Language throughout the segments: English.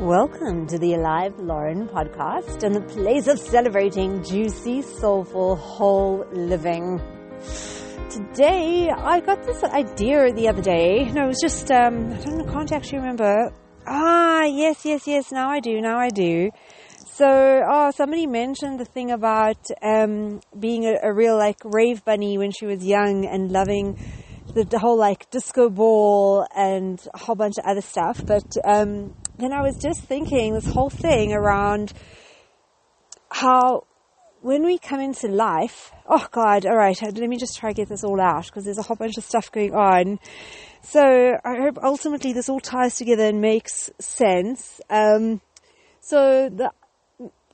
Welcome to the Alive Loren podcast and the place of celebrating juicy, soulful, whole living. Today, I got this idea the other day. No, it was just, um, I don't know, can't actually remember. Ah, yes, yes, yes, now I do, now I do. So, oh, somebody mentioned the thing about um, being a, a real, like, rave bunny when she was young and loving the, the, whole like disco ball and a whole bunch of other stuff. But um, then I was just thinking this whole thing around how when we come into life, oh God, all right, let me just try to get this all out because there's a whole bunch of stuff going on. So I hope ultimately this all ties together and makes sense. Um, so the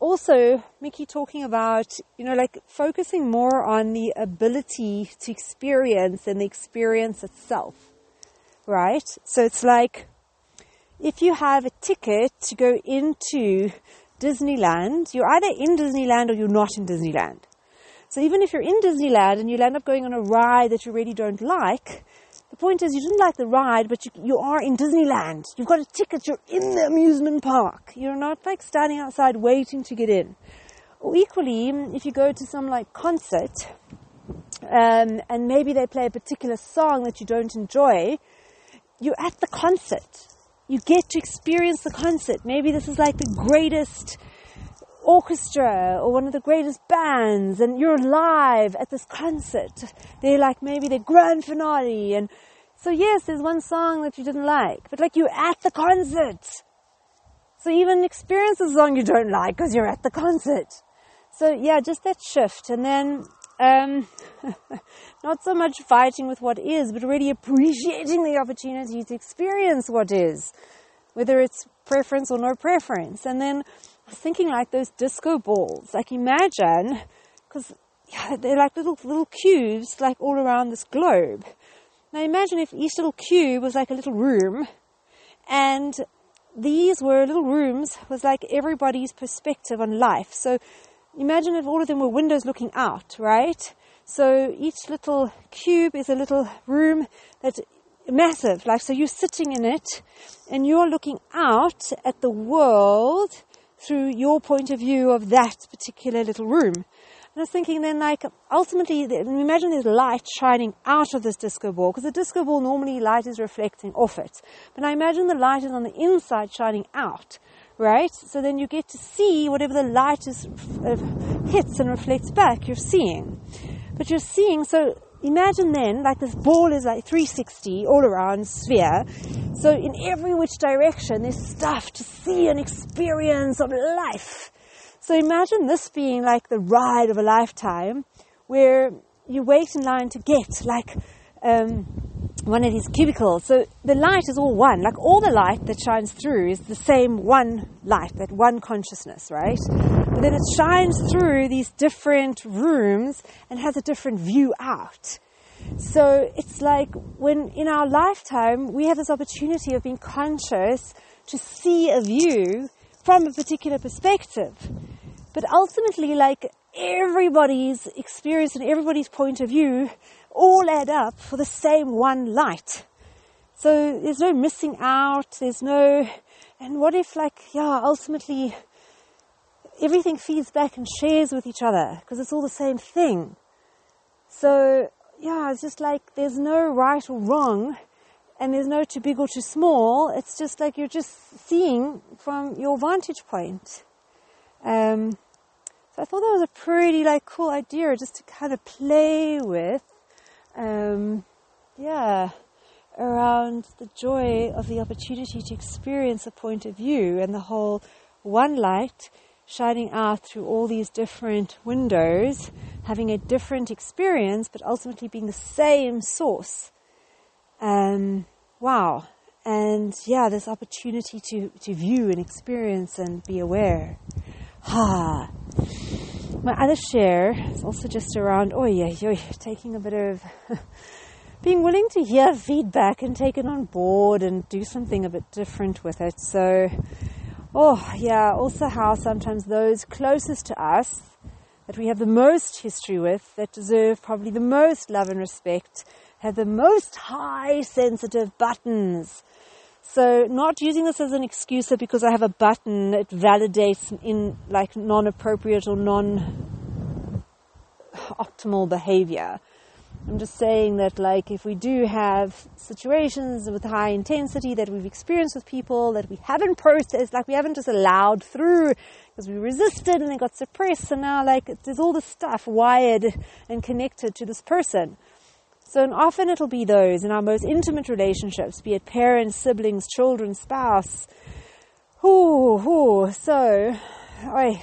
also Mickey talking about, you know, like focusing more on the ability to experience and the experience itself, right? So it's like if you have a ticket to go into Disneyland, you're either in Disneyland or you're not in Disneyland. So even if you're in Disneyland and you end up going on a ride that you really don't like, the point is, you didn't like the ride, but you, you are in Disneyland. You've got a ticket, you're in the amusement park. You're not like standing outside waiting to get in. Or equally, if you go to some like concert, um, and maybe they play a particular song that you don't enjoy, you're at the concert. You get to experience the concert. Maybe this is like the greatest orchestra or one of the greatest bands and you're live at this concert. They're like maybe the grand finale and so yes, there's one song that you didn't like, but like you're at the concert. So even experience a song you don't like because you're at the concert. So yeah, just that shift and then um, not so much fighting with what is, but really appreciating the opportunity to experience what is, whether it's preference or no preference. And then was thinking like those disco balls. Like imagine, because yeah, they're like little little cubes like all around this globe. Now imagine if each little cube was like a little room, and these were little rooms was like everybody's perspective on life. So imagine if all of them were windows looking out, right? So each little cube is a little room that's massive. Like, so you're sitting in it and you're looking out at the world through your point of view of that particular little room. And I was thinking then, like, ultimately, imagine there's light shining out of this disco ball, because the disco ball normally light is reflecting off it. But I imagine the light is on the inside shining out, right? So then you get to see whatever the light is, uh, hits and reflects back, you're seeing. But you're seeing, so imagine then, like this ball is like 360 all around sphere. So in every which direction, there's stuff to see and experience of life. So imagine this being like the ride of a lifetime, where you wait in line to get like um, one of these cubicles. So the light is all one. Like all the light that shines through is the same one light, that one consciousness, right? But then it shines through these different rooms and has a different view out. So it's like when in our lifetime we have this opportunity of being conscious to see a view from a particular perspective. But ultimately, like everybody's experience and everybody's point of view all add up for the same one light. So there's no missing out, there's no, and what if like, yeah, ultimately everything feeds back and shares with each other because it's all the same thing. So yeah, it's just like there's no right or wrong and there's no too big or too small. It's just like you're just seeing from your vantage point. Um, so I thought that was a pretty like cool idea just to kind of play with. Um, yeah, around the joy of the opportunity to experience a point of view and the whole one light shining out through all these different windows, having a different experience, but ultimately being the same source. Um, wow. And yeah, this opportunity to, to view and experience and be aware. Ha. My other share is also just around, oh yeah, you're taking a bit of being willing to hear feedback and take it on board and do something a bit different with it. So, oh yeah, also how sometimes those closest to us that we have the most history with, that deserve probably the most love and respect, have the most high sensitive buttons So not using this as an excuse that because I have a button, it validates in like non-appropriate or non-optimal behavior. I'm just saying that like if we do have situations with high intensity that we've experienced with people that we haven't processed, like we haven't just allowed through because we resisted and it got suppressed and now like there's all this stuff wired and connected to this person. So often it'll be those in our most intimate relationships, be it parents, siblings, children, spouse. Ooh, ooh. So, oi,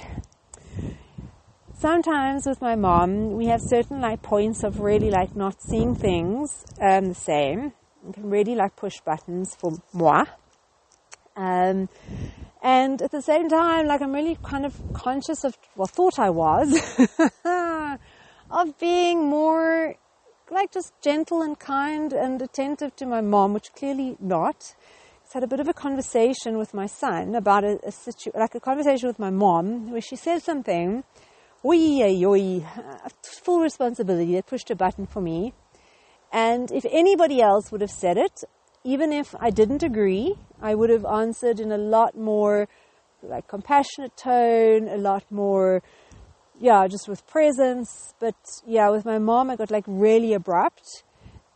sometimes with my mom, we have certain like points of really like not seeing things um, the same. We can really like push buttons for moi. Um, and at the same time, like I'm really kind of conscious of, well, thought I was, of being more like just gentle and kind and attentive to my mom, which clearly not. I had a bit of a conversation with my son about a, a situ- like a conversation with my mom where she said something oi, oi, uh, full responsibility. They pushed a button for me. And if anybody else would have said it, even if I didn't agree, I would have answered in a lot more like compassionate tone, a lot more, yeah, just with presence. But yeah, with my mom, I got like really abrupt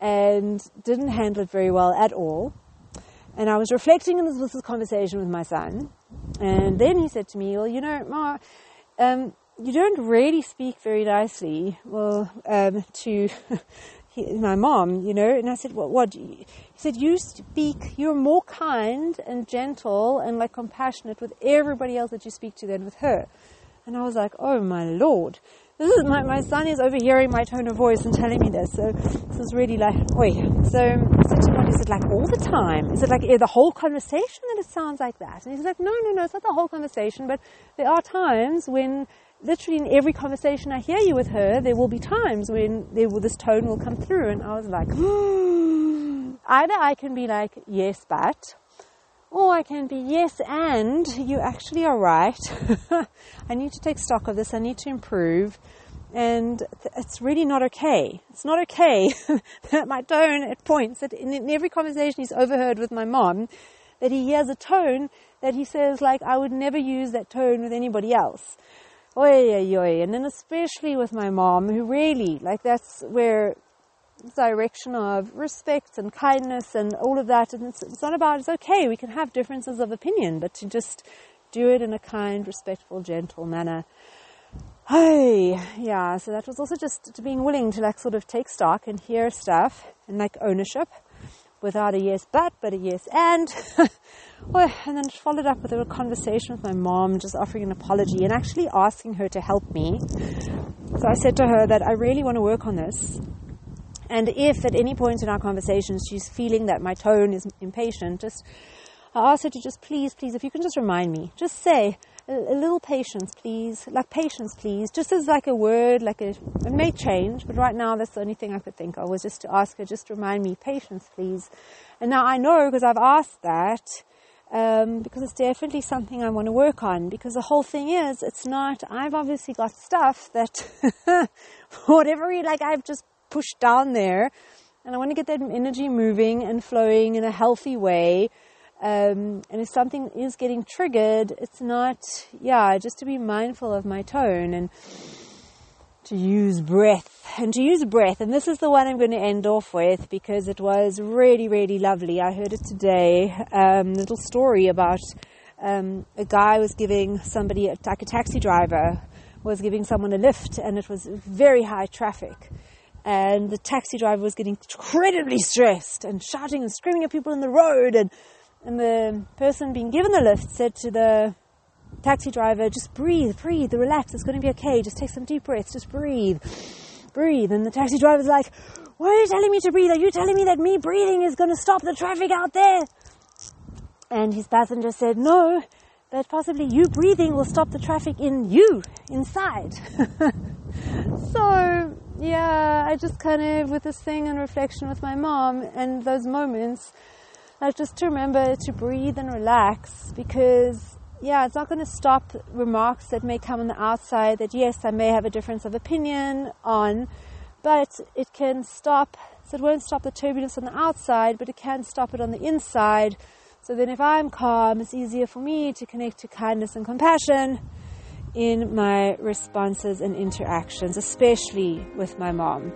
and didn't handle it very well at all. And I was reflecting on this, this conversation with my son. And then he said to me, well, you know, Ma, um, you don't really speak very nicely, well, um, to my mom, you know. And I said, well, what? He said, you speak, you're more kind and gentle and like compassionate with everybody else that you speak to than with her. And I was like, oh my lord. This is my, my son is overhearing my tone of voice and telling me this. So this is really like, oi. So I said to him, is it like all the time? Is it like eh, the whole conversation that it sounds like that? And he's like, no, no, no, it's not the whole conversation, but there are times when literally in every conversation I hear you with her, there will be times when there will, this tone will come through. And I was like, either I can be like, yes, but, or I can be, yes, and you actually are right. I need to take stock of this. I need to improve. And it's really not okay. It's not okay that my tone at points that in, every conversation he's overheard with my mom, that he hears a tone that he says like, I would never use that tone with anybody else. Oi, oi, oi. And then especially with my mom, who really, like, that's where direction of respect and kindness and all of that. And it's, it's not about, it's okay, we can have differences of opinion, but to just do it in a kind, respectful, gentle manner. Hey, yeah, so that was also just being willing to like sort of take stock and hear stuff and like ownership without a yes but, but a yes and. and then followed up with a conversation with my mom, just offering an apology and actually asking her to help me. So I said to her that I really want to work on this. And if at any point in our conversations she's feeling that my tone is impatient, just I ask her to just please, please, if you can just remind me, just say a, little patience, please, like patience, please, just as like a word, like a, it may change, but right now that's the only thing I could think of was just to ask her, just remind me, patience, please. And now I know because I've asked that, um, because it's definitely something I want to work on. Because the whole thing is, it's not. I've obviously got stuff that, whatever, like I've just pushed down there, and I want to get that energy moving and flowing in a healthy way. Um, and if something is getting triggered, it's not. Yeah, just to be mindful of my tone and to use breath and to use breath. And this is the one I'm going to end off with because it was really, really lovely. I heard it today. Um, little story about um, a guy was giving somebody, like a taxi driver, was giving someone a lift, and it was very high traffic. And the taxi driver was getting incredibly stressed and shouting and screaming at people in the road. And, and the person being given the lift said to the taxi driver, just breathe, breathe, relax, it's going to be okay. Just take some deep breaths, just breathe, breathe. And the taxi driver's like, why are you telling me to breathe? Are you telling me that me breathing is going to stop the traffic out there? And his passenger said, no, that possibly you breathing will stop the traffic in you, inside. so, yeah, I just kind of, with this thing and reflection with my mom and those moments, I just to remember to breathe and relax because yeah, it's not going to stop remarks that may come on the outside that, yes, I may have a difference of opinion on, but it can stop, so it won't stop the turbulence on the outside, but it can stop it on the inside. So then, if I'm calm, it's easier for me to connect to kindness and compassion in my responses and interactions, especially with my mom.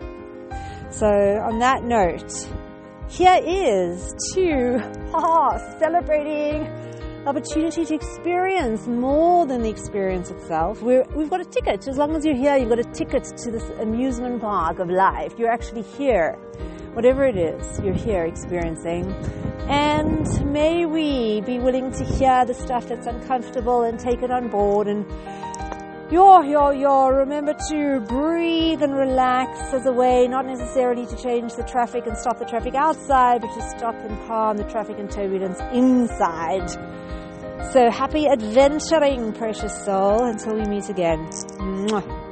So, on that note, here is to ah, celebrating opportunity to experience more than the experience itself. we have got a ticket. As long as you're here, you've got a ticket to this amusement park of life. You're actually here. Whatever it is, you're here experiencing. And may we be willing to hear the stuff that's uncomfortable and take it on board and Yo, yo, yo, remember to breathe and relax as a way not necessarily to change the traffic and stop the traffic outside, but to stop and calm the traffic and turbulence inside. So happy adventuring, precious soul, until we meet again. Mwah.